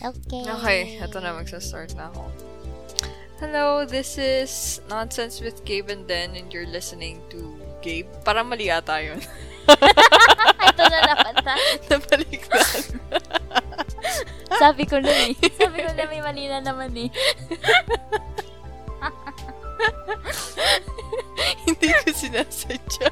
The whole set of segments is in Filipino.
Okay. Okay, ito na magsa-start na ako. Hello, this is Nonsense with Gabe and Den, and you're listening to Gabe. Parang mali ata yun. Ito na dapat ha. Nabaliktad. Sabi ko na eh. Sabi ko na may mali na naman eh. Hindi ko sinasadya.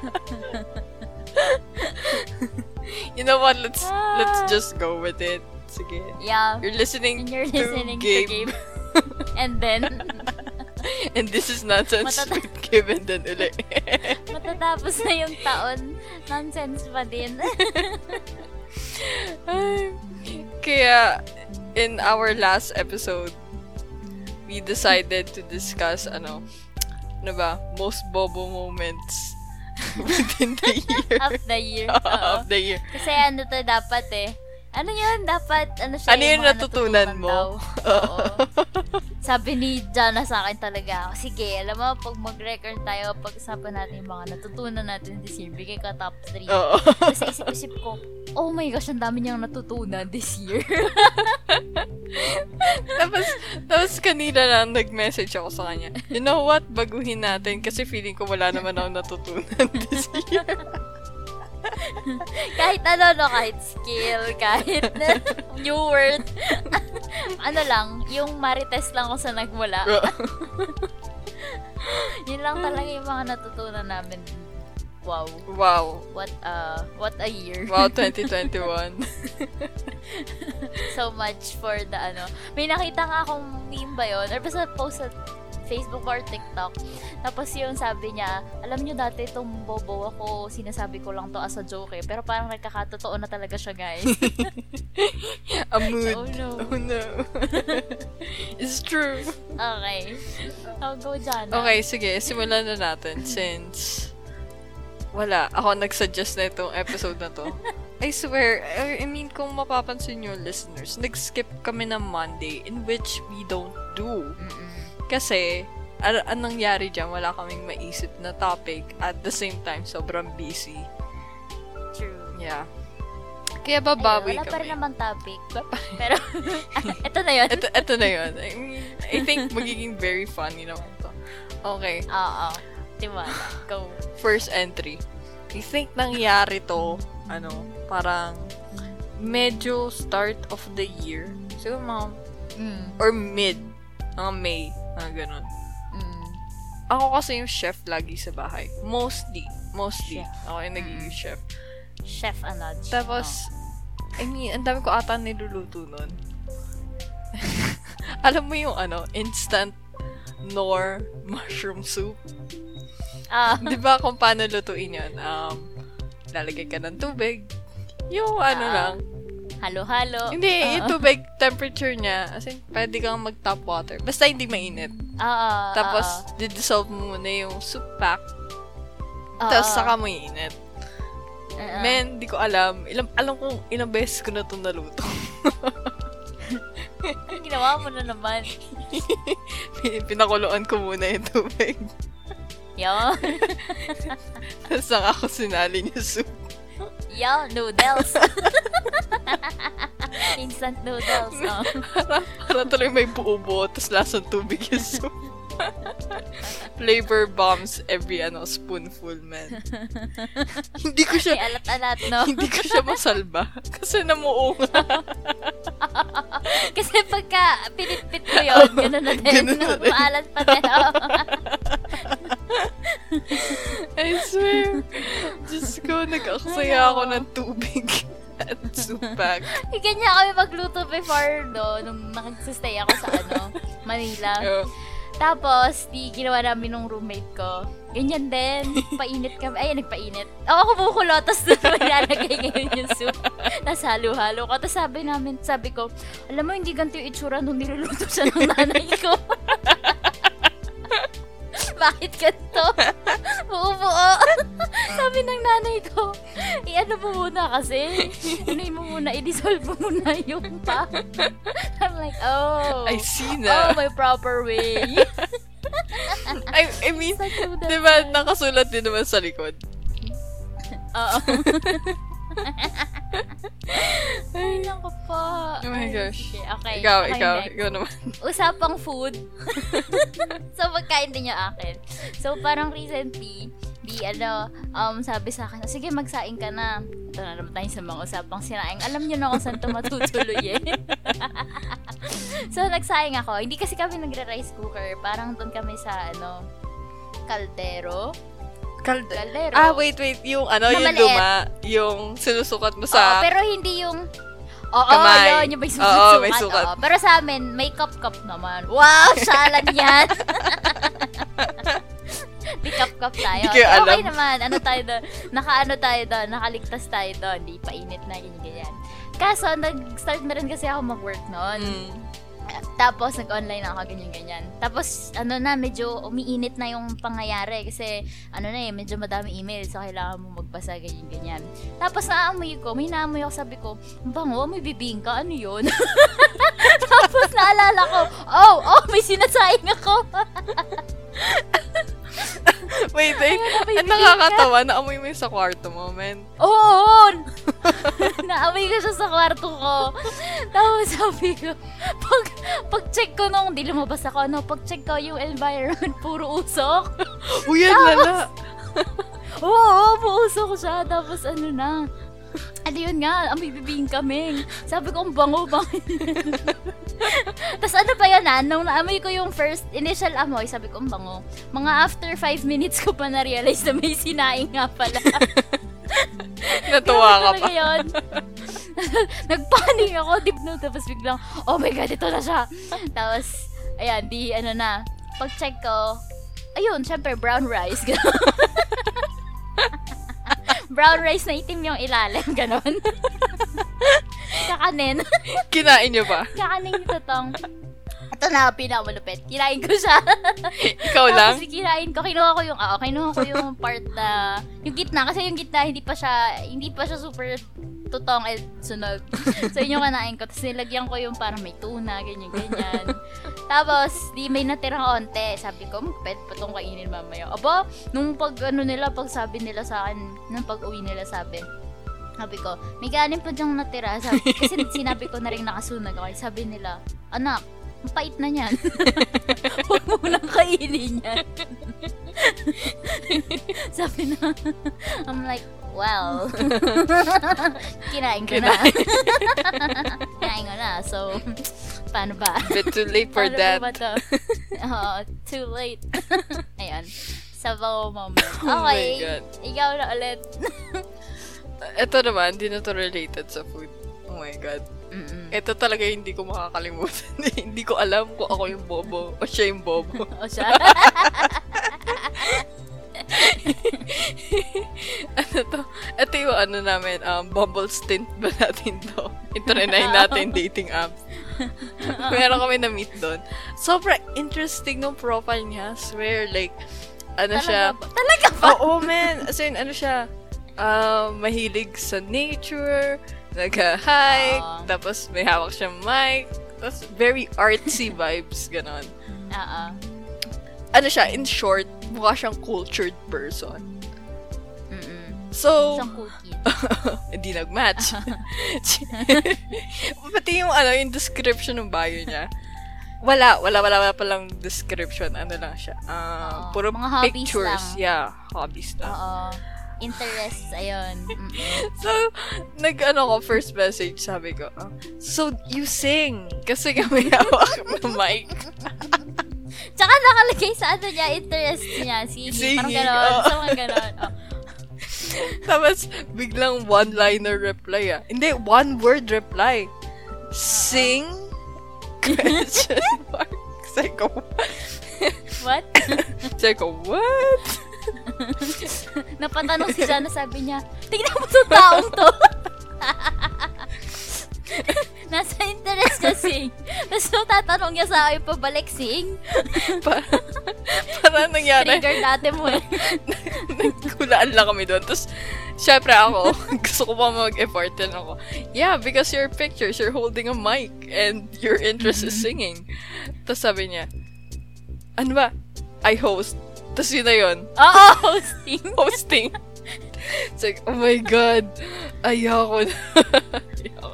you know what? Let's let's just go with it. Sige. Yeah. You're listening, And you're to, listening Gabe, to Gabe. And then, and this is Nonsense Matata- with Gabe and Den uli. matatapos na yung taon. Nonsense pa din. Kaya, in our last episode, we decided to discuss, ano, ano ba, most bobo moments within the year. Of the year. Oo. of the year. Kasi ano to dapat eh. Ano yun? Dapat, ano siya Ano yung mga natutunan mo? daw. Oo. Sabi ni Jana sa akin talaga, sige, alam mo, pag mag-record tayo, pag-usapan natin yung mga natutunan natin this year, bigay ka top 3. Oo. Tapos isip-isip ko, oh my gosh, ang dami niyang natutunan this year. tapos, tapos kanina lang nag-message ako sa kanya, you know what, baguhin natin kasi feeling ko wala naman ako natutunan this year. Kahit ano, no, kahit skill, kahit new word. ano lang, yung marites lang kung saan nagmula. Yun lang talaga yung mga natutunan namin. Wow. wow. What uh what a year. Wow, 2021. so much for the ano. May nakita nga akong meme ba yun? Or basta post sa Facebook or TikTok. Tapos yung sabi niya, alam niyo dati itong bobo ako, sinasabi ko lang to as a joke eh. Pero parang nagkakatotoo na talaga siya guys. A mood. Oh, no. Oh no. It's true. okay. I'll go dyan. Okay, sige. Simulan na natin since wala. Ako nag-suggest na itong episode na to. I swear, I I mean, kung mapapansin nyo, listeners, nag-skip kami ng Monday in which we don't do. Mm-mm. Kasi, an- anong nangyari dyan? Wala kaming maisip na topic. At the same time, sobrang busy. True. Yeah. Kaya Ayun, babawi wala pa rin kami. naman topic. Pero, ito na yun. ito, ito na yun. I mean, I think magiging very funny naman to. Okay. Oo. Diba? Go. First entry. I think nangyari to, ano, parang medyo start of the year. Siguro mga, Mm. or mid, mga May, mga ganun. Mm. Ako kasi yung chef lagi sa bahay. Mostly. Mostly. Chef. Ako yung nagiging chef. Chef Anaj. Tapos, I mean, ang dami ko ata niluluto nun. Alam mo yung ano, instant nor mushroom soup? Ah. Di ba kung paano lutuin yun? Um, lalagay ka ng tubig. Yung ano Ah. lang. Halo-halo. Hindi, yung tubig, temperature niya, as in, pwede kang mag-tap water. Basta hindi mainit. Oo. Tapos, oo. didissolve mo muna yung soup pack. Oo. Tapos, saka mo iinit. Oo. Men, di ko alam. Ilang, alam kong ilang beses ko na ito naluto. Ginawa mo na naman. Pinakuluan ko muna yung tubig. Yo. Tapos, saka ko sinalin yung soup. Yo, noodles. Instant noodles. Oh. para, para tuloy may buo-buo, tapos lasang tubig yung soup. Flavor bombs every ano spoonful, man. hindi ko siya alat-alat, no? hindi ko siya masalba kasi namuo nga. Kasi pagka pinitpit mo yun, gano'n na din. Ganun na din. Maalat pa din. Oh. I swear. Diyos ko, nag-aksaya ako ng tubig at soup pack. Eh, Ganyan kami magluto before, no? Nung nagsistay ako sa, ano, Manila. Uh, Tapos, di ginawa namin nung roommate ko. Ganyan din. Painit kami. Ay, nagpainit. Ako kumukulo, tapos nilalagay ngayon yung soup. Tapos halo-halo ko. Tapos sabi namin, sabi ko, alam mo, hindi ganito yung itsura nung niluluto siya ng nanay ko. Bakit ganito? Buo-buo. sabi ng nanay ko, i-ano mo muna kasi. Ano mo muna, i-dissolve mo muna yung pa. I'm like, oh. I see Oh, na. my proper way. I, I mean, di ba, nakasulat din naman sa likod. Oo. Ay, po. Oh my gosh. Sige, okay. ikaw, okay, ikaw, next. ikaw naman. Usapang food. so, pagkain din yung akin. So, parang recently, di ano, um, sabi sa akin, sige, magsaing ka na. Ito na naman tayo sa mga usapang sinaing. Alam niyo na kung saan ito matutuloy eh. so, nagsaing ako. Hindi kasi kami nagre-rice cooker. Parang doon kami sa, ano, kaldero. Kalde. Kaldero. Ah, wait, wait. Yung ano, Na yung maliit. luma. Yung sinusukat mo Oo, sa... pero hindi yung... Oo, Kamay. yun, yung may Oo, sukat-sukat. may sukat. oo. Pero sa amin, may cup-cup naman. Wow, salan yan! Di cup-cup tayo. Di kayo Okay, okay alam. naman. Ano tayo doon? Nakaano tayo doon? Nakaligtas tayo doon. Di painit na, ganyan, ganyan. Kaso, nag-start na rin kasi ako mag-work noon. Mm. Tapos, nag-online ako, ganyan-ganyan. Tapos, ano na, medyo umiinit na yung pangyayari. Kasi, ano na eh, medyo madami email. So, kailangan mo magbasa, ganyan-ganyan. Tapos, naamoy ko, may naamoy ako, sabi ko, "Ang bango, may bibingka, ano yun? Tapos, naalala ko, oh, oh, may sinasaing ako. Wait, wait. May Ang nakakatawa, naamoy mo yung sa kwarto mo, man. Oo! Naamoy ko siya sa kwarto ko. Tapos sabi ko, pag, pag check ko nung, di lumabas ako, no, pag check ko yung environment, puro usok. Uy, yan lala. Oo, puusok siya. Tapos ano na, ano yun nga, amoy bibing kaming. Sabi ko, ang bango, bakit Tapos ano pa yun ah, nung naamoy ko yung first initial amoy, sabi ko, ang bango. Mga after 5 minutes ko pa na-realize na may sinaing nga pala. Natuwa ka pa. yun. Nagpanik ako, deep no, tapos biglang, oh my god, ito na siya. Tapos, ayan, di, ano na, pag-check ko, ayun, syempre, brown rice. brown rice na itim yung ilalim, ganon. Kakanin. Kinain niyo ba? Kakanin yung totong. Ito na, pinamalupit. Kinain ko siya. Ikaw lang? Tapos kinain ko, kinuha ko yung, oo, kinuha ko yung part na, yung gitna, kasi yung gitna, hindi pa siya, hindi pa siya super tutong at sunog. So, yun yung kanain ko. Tapos nilagyan ko yung parang may tuna, ganyan, ganyan. Tapos, di may natirang onte. Sabi ko, "Hmm, pwede pa itong kainin mamaya. Aba, nung pag ano nila, pag sabi nila sa akin, nung pag uwi nila sabi, sabi ko, may ganin pa dyang natira. Sabi, kasi sinabi ko na rin nakasunog ako. Sabi nila, anak, ang pait na niyan. Huwag mo nang kainin yan. Sabi na, I'm like, well, kinain ko na. kinain ko na. So, paano ba? Bit too late for paano that. ba to? Oo, too late. Ayan. Sabaw moment. Oh my Okay. God. Ikaw na ulit. Ito naman, hindi na to related sa food. Oh my God. Mm-mm. Ito talaga yung hindi ko makakalimutan. hindi ko alam kung ako yung bobo o siya yung bobo. O siya. ano to? Ito yung ano namin, um, bubble stint ba natin to? Itrinay natin dating apps. Meron kami na-meet doon. Sobrang interesting ng profile niya. Swear, like, ano siya, Talaga ba? Talaga ba? Oo, man. As in, ano siya, ah, mahilig sa nature, nag-hike, Oo. tapos may hawak siyang mic, tapos very artsy vibes, ganon. Oo. Ano siya, in short, mukha siyang cultured person. Mm-mm. So, Isang cookie. hindi nag-match. Pati yung, ano, yung description ng bio niya, wala, wala, wala, wala palang description. Ano lang siya. ah Oo. puro Mga hobbies pictures. lang. Yeah, hobbies lang. Oo. Interests, ayun. Mm-mm. So, nag-ano ko, first message, sabi ko, ah, so, you sing. Kasi kami hawak ng mic. Tsaka nakalagay sa ano niya, interest niya, singing. Parang Singing, gano'n. oo. So, mga gano'n. Oh. Tapos, biglang one-liner reply ah. Hindi, one-word reply. Sing? Question mark. Ko, What? ko, what? Napatanong si Jana, sabi niya, tingnan mo itong taong to. Nasa interest niya sing. Tapos nung tatanong niya sa akin pabalik sing, Para, para nangyari. trigger natin mo eh. Nagkulaan lang kami doon. Tapos, syempre ako, gusto ko pa mag-effort din ako. Yeah, because your pictures, you're holding a mic and your interest is singing. Tapos sabi niya, ano ba? I host. Tapos yun na yun. Oo, hosting. Hosting. It's like, oh my God. Ayoko na.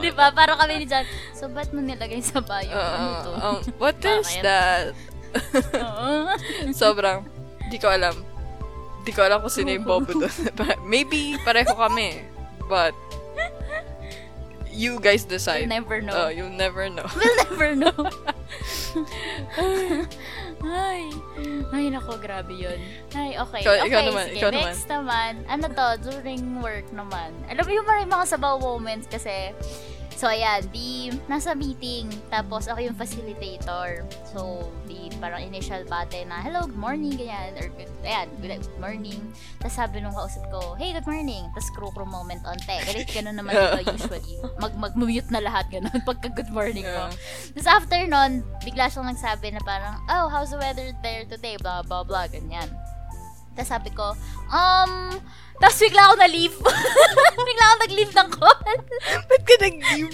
Di ba? Parang kami ni John, so ba't mo nilagay sa bio? Uh, ano to? um, what is that? Sobrang, di ko alam. Di ko alam kung sino yung bobo doon. Maybe pareho kami. But, you guys You'll decide. never know. Oh, you'll never know. We'll never know. Ay. Ay, nako, grabe yun. Ay, okay. Ikaw- okay, ikaw naman, sige. ikaw naman. Next naman, ano to, during work naman. Alam mo yung mga sabaw moments kasi, so ayan, di, nasa meeting, tapos ako yung facilitator. So, di, parang initial bate na, hello, good morning, ganyan, or good, ayan, good morning. Tapos sabi nung kausap ko, hey, good morning. Tapos crew crew moment on te. Ganun, ganun naman ito usually. Mag, mag-mute na lahat, ganun, pagka good morning mo. Yeah. Tapos after nun, bigla siyang nagsabi na parang, oh, how's the weather there today? Blah, blah, blah, ganyan. Tapos sabi ko, um, tapos bigla ako na-leave. bigla ako nag-leave ng call. Ba't ka nag-give?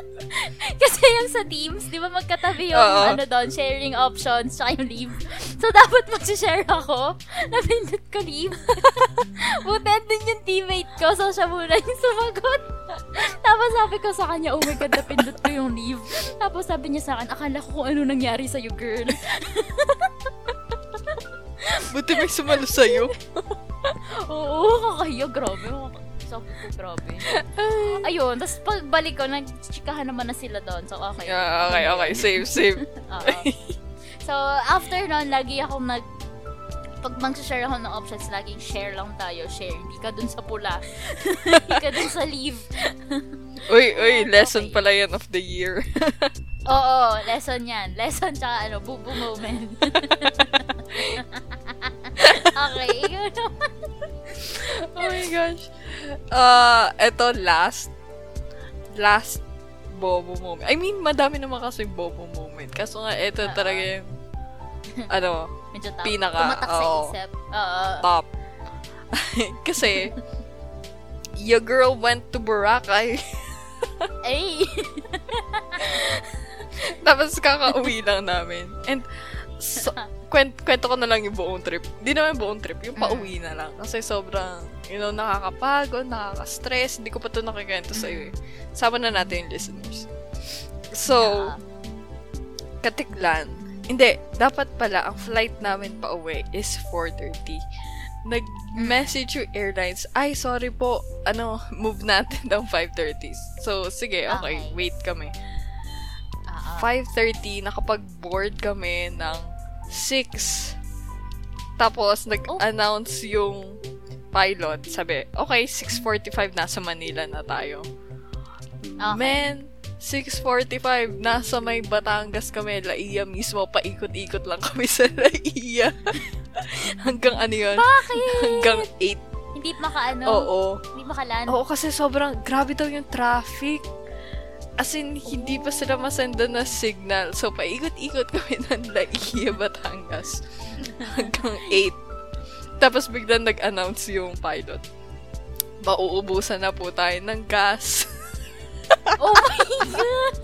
Kasi yung sa Teams, di ba magkatabi yung Oo. ano doon, sharing options, tsaka yung leave. So, dapat mag-share ako. Napindot ko leave. Buti din yung teammate ko, so siya muna yung sumagot. Tapos sabi ko sa kanya, oh my God, napindot ko yung leave. Tapos sabi niya sa akin, akala ko kung ano nangyari sa'yo, girl. Buti may sumalo sa'yo. Oo, kakahiya, grabe. Ko, grabe. Ayun, tapos pagbalik ko, nagchikahan naman na sila doon. So, okay. Yeah, okay, okay. Save. Oo. so, after nun, lagi akong nag pag mag-share ako ng options, laging share lang tayo, share. Hindi ka dun sa pula. Hindi ka dun sa leave. Uy, uy, lesson pala yan of the year. Oo, lesson yan. Lesson tsaka ano, bubu moment. Okay, ikaw naman. oh my gosh. Uh, eto, last. Last bobo moment. I mean, madami naman kasi bobo moment. Kaso nga, eto Oo. talaga yung, ano, Medyo top. Pinaka, Tumatak sa oo. isip. Oo. top. kasi, your girl went to Boracay. Ay! Tapos kakauwi lang namin. And, so, kwent, kwento ko na lang yung buong trip. Hindi naman yung buong trip, yung pauwi na lang. Kasi sobrang, you know, nakakapagod, nakaka-stress. Hindi ko pa ito nakikwento sa iyo eh. Sama na natin yung listeners. So, Ah. katiklan. Hindi, dapat pala, ang flight namin pa uwi is 4.30. Nag-message yung airlines, ay, sorry po, ano, move natin ng 5.30. So, sige, okay, Okay. wait kami. Ah, ah. 5.30, nakapag-board kami ng 6. Tapos, nag-announce yung pilot. Sabi, okay, 6.45, nasa Manila na tayo. Okay. Man, 6.45, nasa may Batangas kami, Laia mismo, paikot-ikot lang kami sa Laia. Hanggang ano yun? Bakit? Hanggang 8. Hindi makaano? Oo. Hindi makalan? Oo, kasi sobrang, grabe daw yung traffic. As in, hindi pa sila masenda na signal. So, paikot-ikot kami ng Laia, Batangas. Hanggang 8. Tapos biglang nag-announce yung pilot. Mauubusan na po tayo ng gas. Oh my God!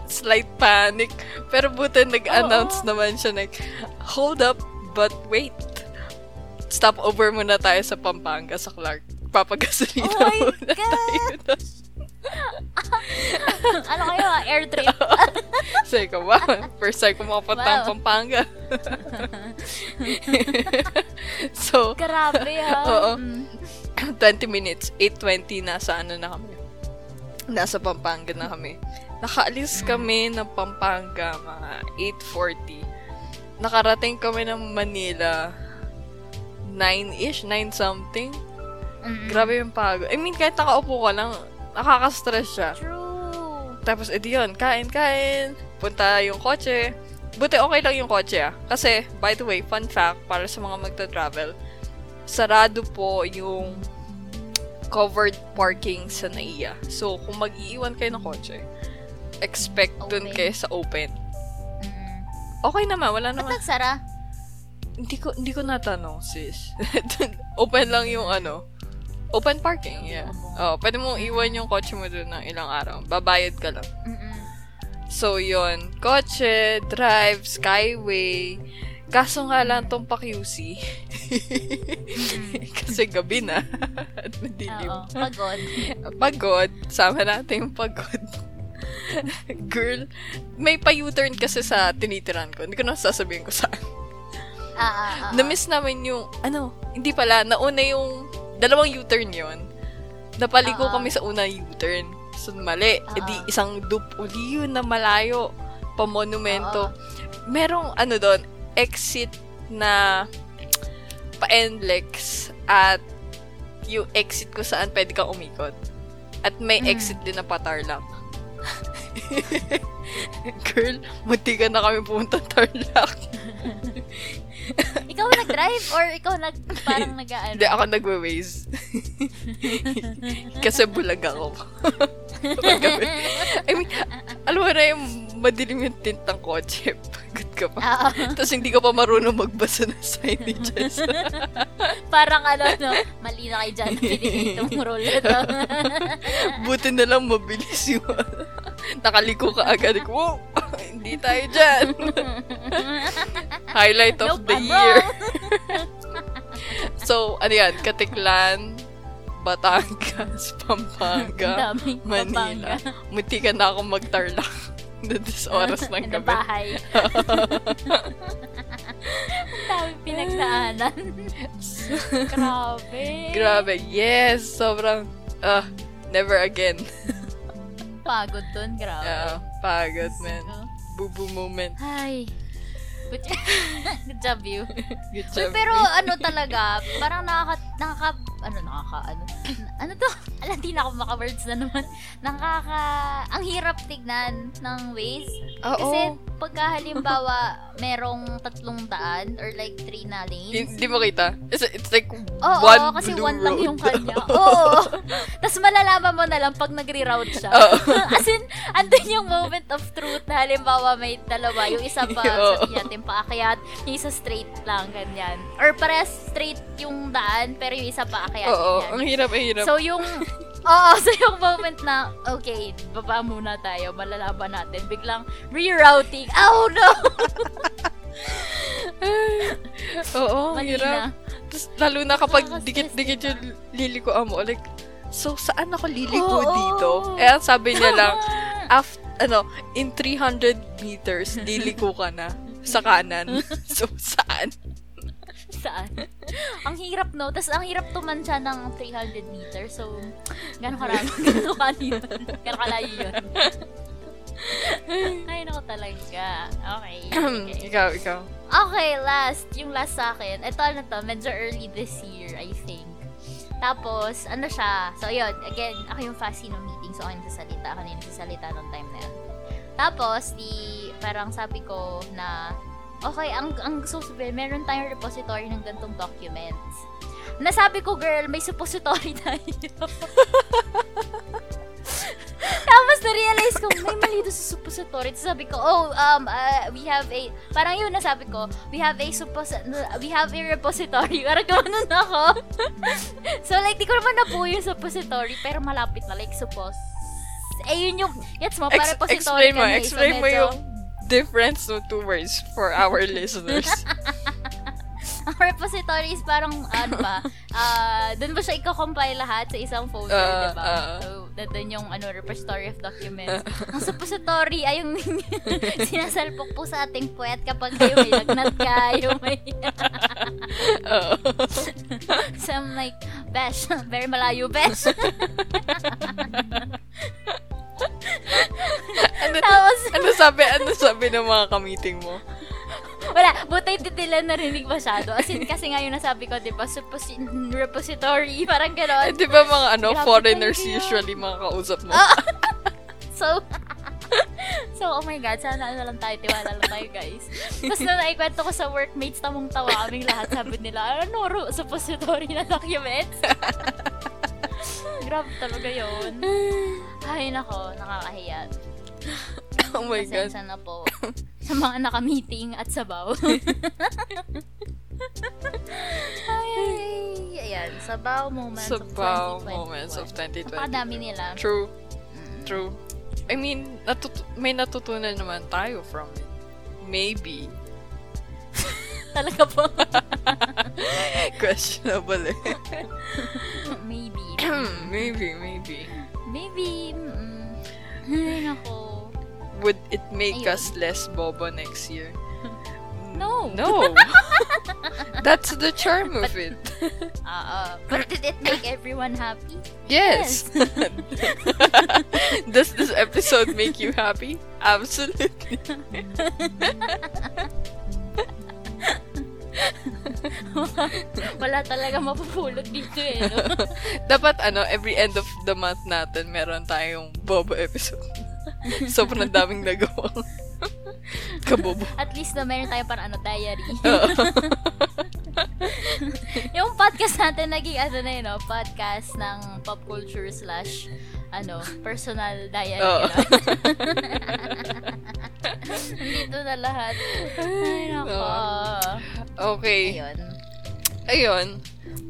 Slight panic. Pero buti nag-announce Oo. naman siya like, hold up, but wait. Stop over muna tayo sa Pampanga, sa Clark. Papagasolina Oh muna God! tayo. ano kayo ah? Air trip? Sabi ko, wow, first time ko makapunta ng Wow. Pampanga. so, Grabe ha. Oo. Mm. 20 minutes, 8.20, nasa ano na kami. Nasa Pampanga na kami. Nakaalis kami ng Pampanga, mga 8.40. Nakarating kami ng Manila, 9-ish, 9 something. Mm-mm. Grabe yung pagod. I mean, kahit nakaupo ka lang, nakaka-stress siya. True. Tapos, edi yun, kain, kain. Punta yung kotse. Buti okay lang yung kotse ah. Kasi, by the way, fun fact, para sa mga magta-travel, sarado po yung covered parking sa NAIA. So, kung mag-iiwan kayo ng kotse, expect dun Open. kayo sa open. Mm. Okay naman, wala Ba't naman. nagsara? Hindi ko, hindi ko natanong, sis. open lang yung ano, open parking, yeah. Oh, pwede mong iwan yung kotse mo dun ng ilang araw. Babayad ka lang. Mm-mm. So, yon Kotse, drive, skyway. Kaso nga lang tong pa-QC. Kasi gabi na. At madilim. Oo, pagod. Pagod. Sama natin yung pagod. Girl, may pa-U-turn kasi sa tinitiran ko. Hindi ko na sasabihin ko saan. Ah, ah, ah, ah. Na-miss namin yung, ano, hindi pala, nauna yung, dalawang U-turn yon Napaliko Ah. kami sa unang U-turn. So, mali. Ah. E di, isang loop uli yun na malayo. Pa monumento. Oo. Merong, ano doon, exit na pa-NLEX at yung exit ko saan pwede kang umikot. At may Mm. exit din na pa-Tarlac. Girl, munti ka na kami pumunta Tarlac. Ikaw nag-drive or ikaw nag, parang nag-ano? Hindi, ako nagwe-waze. Kasi bulag ako. I mean, alam mo na yung madilim yung tint ng kotse. Pagod ka pa. Oo. Tapos hindi ka pa marunong magbasa ng signages. parang ano, no? Mali na kayo dyan. Pinili itong role na to. Buti na lang mabilis yung nakaliko ka agad. Wow! Hindi tayo dyan. Highlight of Nope, the I'm year. So, ano yan? Katiklan, Batangas, Pampanga, Manila. Munti ka na akong magtarlak na this oras ng gabi. bahay. Ang daming pinagdaanan. Grabe. Grabe. Yes! Sobrang, ah, never again. Pagod dun, grabe. Yeah, pagod, man. So, Boo-boo moment. Ay. Good, good job, you. Good Uy, job. pero ano talaga, parang nakaka, nakaka, ano, nakaka, ano, ano to? Alam, di na ako maka-words na naman. Nakaka, ang hirap tignan ng ways. Oo. Kasi pagka halimbawa, merong tatlong daan or like three na lanes. Hindi mo kita? It's, it's like Oo, one kasi blue one lang road. yung kanya. Oo. Tapos malalaman mo na lang pag nagre-route siya. Oo. As in, andun yung moment of truth na halimbawa may dalawa. Yung isa pa, Oo. sabihin natin paakyat, yung isa straight lang, ganyan. Or parehas straight yung daan, pero yung isa paakyat, Oo, ganyan. ang hirap, ang hirap. So, yung... Oo, so yung moment na, okay, baba muna tayo, malalaban natin. Biglang rerouting. Oh, no! Oo, ang hirap. na. Tapos, lalo na kapag dikit-dikit yung lilikuan mo, like, so, saan ako liliko Oo. dito? Eh, ang sabi niya lang, Tama. af, ano, in 300 meters, liliko ka na sa kanan. so, saan? Saan? ang hirap, no? Tapos, ang hirap tumansya ng 300 meters. So, gano'ng karami? Gano'ng kano yun? Gano'ng kalayo yun? Ay, naku talaga. Okay. okay. ikaw, ikaw. Okay, last. Yung last sa akin. Ito, ano to, medyo early this year, I think. Tapos, ano siya. So, yun. Again, ako yung fast no meeting. So, ako yung sasalita. Ako yung sasalita nung time na yun. Tapos, di, parang sabi ko na, okay, ang, ang gusto ko sabihin, meron tayong repository ng gantong documents. Nasabi ko, girl, may suppository tayo. Tapos na-realize ko, may mali doon sa suppository. Tapos sabi ko, oh, um, uh, we have a, parang yun na sabi ko, we have a suppos, we have a repository. Parang gano'n ako. so like, di ko naman napuo yung suppository, pero malapit na, like, suppos. Eh, yun yung, gets mo, para Ex- repository explain mo, eh, explain mo yung difference no two words for our listeners. Ang repository is parang, ano ba, ah, doon ba siya i-compile lahat sa isang folder, Ah, di ba? ah. so, doon yung, ano, repository of documents. Ang suppository ay yung sinasalpok po sa ating puwet kapag kayo may lagnat ka, yung may, so I'm like, besh, very malayo, besh. ano, Tapos, ano sabi, ano sabi ng mga kamiting mo? wala, buti hindi nila narinig masyado. As in, kasi nga yung nasabi ko, di ba, supposi- repository, parang Eh, gano'n. di ba mga ano, Grabe foreigners talaga. usually mga kausap mo? Ah. So, so, oh my God, sana ano lang tayo, tiwala lang tayo, guys. Tapos nung naikwento ko sa workmates, tamong tawa kaming lahat, sabi nila, ano, ro, suppository na documents? Grabe talaga yun. Ay, nako, nakakahiya. oh my God. Pasensya na po sa mga naka-meeting at sabaw. Ay, ayan, sabaw moments Sabaw of 2021. moments of 2020. Napakadami nila. True. Mm. True. I mean, natut- may natutunan naman tayo from it. Maybe. talaga po. Questionable eh. maybe. maybe, maybe. Maybe, mm, ay, nako. Would it make Ayun. us less bobo next year? No. No. That's the charm of it. Uh, but did it make everyone happy? Yes. Does this episode make you happy? Absolutely. Wala talaga mapupulot dito eh, no? Dapat ano, every end of the month natin, meron tayong bobo episode. Sobrang daming nagawa. Kabobo. At least na meron tayo para ano, diary. Yung podcast natin naging ano na yun, no? podcast ng pop culture slash ano, personal diary. No? Nandito na lahat. Ay, nako. Okay. Ayun. Ayun.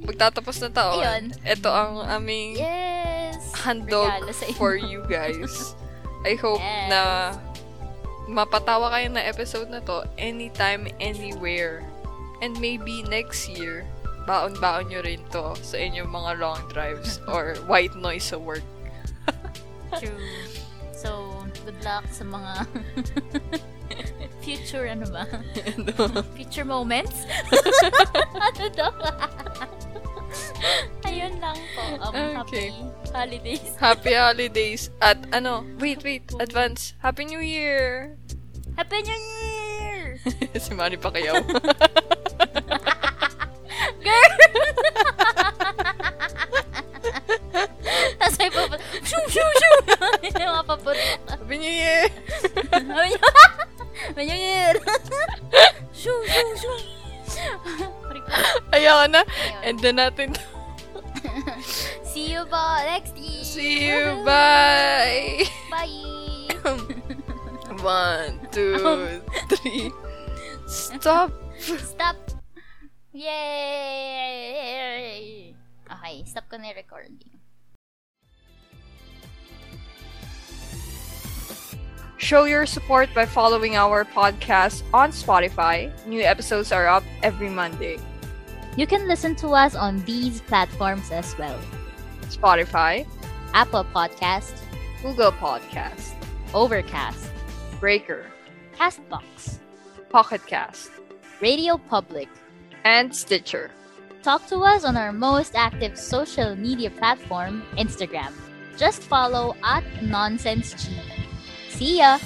Magtatapos na taon. Ayun. Ito ang aming Yes! handog for you guys. I hope Yes. na mapatawa kayo na episode na to anytime, anywhere. And maybe next year, baon-baon nyo rin to sa inyong mga long drives or white noise sa work. True. So, good luck sa mga future, ano ba? Future moments? ano daw? Ayun lang po. Um, Okay. Happy holidays. Happy holidays. At ano, wait, wait, advance. Happy New Year! Happy New Year! si Manny Pacquiao. Girl! Tapos may paput... Shoo, shoo, shoo! Yung mga paput... Happy New Year! Happy New Year! Shoo, shoo, shoo! Ayoko na. End na natin. See you po next year! See you. Bye! Bye! One, two, three. Stop! Stop! Yay! Okay, stop ko na recording. Show your support by following our podcast on Spotify. New episodes are up every Monday. You can listen to us on these platforms as well. Spotify, Apple Podcast, Google Podcast, Overcast, Breaker, Castbox, Pocket Cast, Radio Public. and Stitcher. Talk to us on our most active social media platform, Instagram. Just follow at Nonsense NonsenseG. See ya!